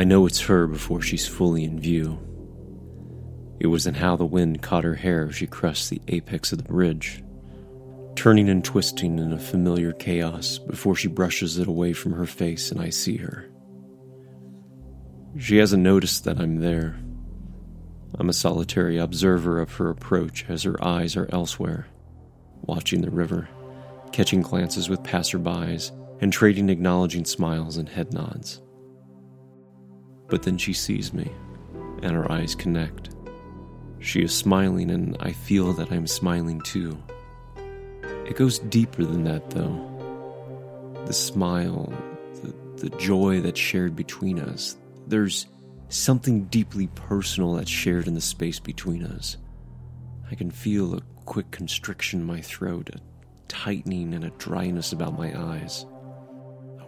I know it's her before she's fully in view. It was in how the wind caught her hair as she crossed the apex of the bridge, turning and twisting in a familiar chaos before she brushes it away from her face and I see her. She hasn't noticed that I'm there. I'm a solitary observer of her approach as her eyes are elsewhere, watching the river, catching glances with passerbys, and trading acknowledging smiles and head nods. But then she sees me, and our eyes connect. She is smiling, and I feel that I'm smiling too. It goes deeper than that, though. The smile, the, the joy that's shared between us. There's something deeply personal that's shared in the space between us. I can feel a quick constriction in my throat, a tightening and a dryness about my eyes.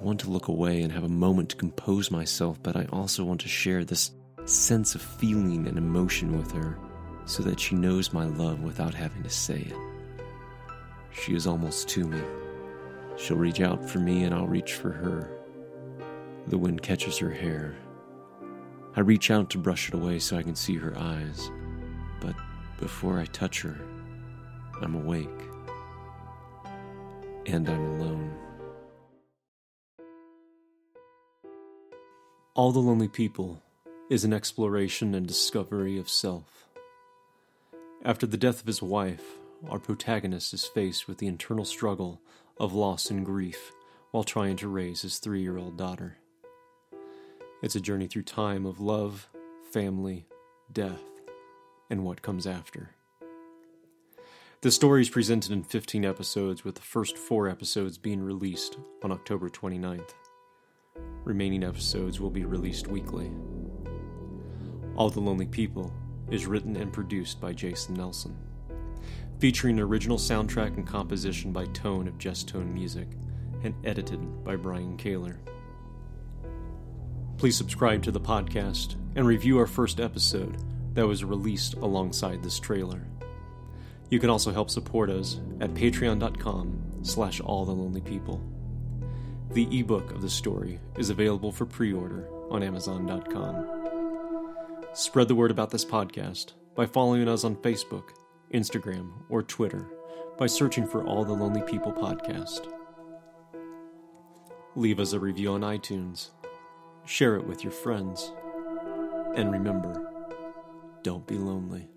I want to look away and have a moment to compose myself, but I also want to share this sense of feeling and emotion with her so that she knows my love without having to say it. She is almost to me. She'll reach out for me and I'll reach for her. The wind catches her hair. I reach out to brush it away so I can see her eyes. But before I touch her, I'm awake. And I'm alone. All the Lonely People is an exploration and discovery of self. After the death of his wife, our protagonist is faced with the internal struggle of loss and grief while trying to raise his three year old daughter. It's a journey through time of love, family, death, and what comes after. The story is presented in 15 episodes, with the first four episodes being released on October 29th. Remaining episodes will be released weekly. All the Lonely People is written and produced by Jason Nelson, featuring original soundtrack and composition by Tone of Just Tone Music, and edited by Brian Kaler. Please subscribe to the podcast and review our first episode that was released alongside this trailer. You can also help support us at patreon.com slash all the lonely people. The ebook of the story is available for pre-order on amazon.com. Spread the word about this podcast by following us on Facebook, Instagram, or Twitter by searching for All the Lonely People podcast. Leave us a review on iTunes. Share it with your friends. And remember, don't be lonely.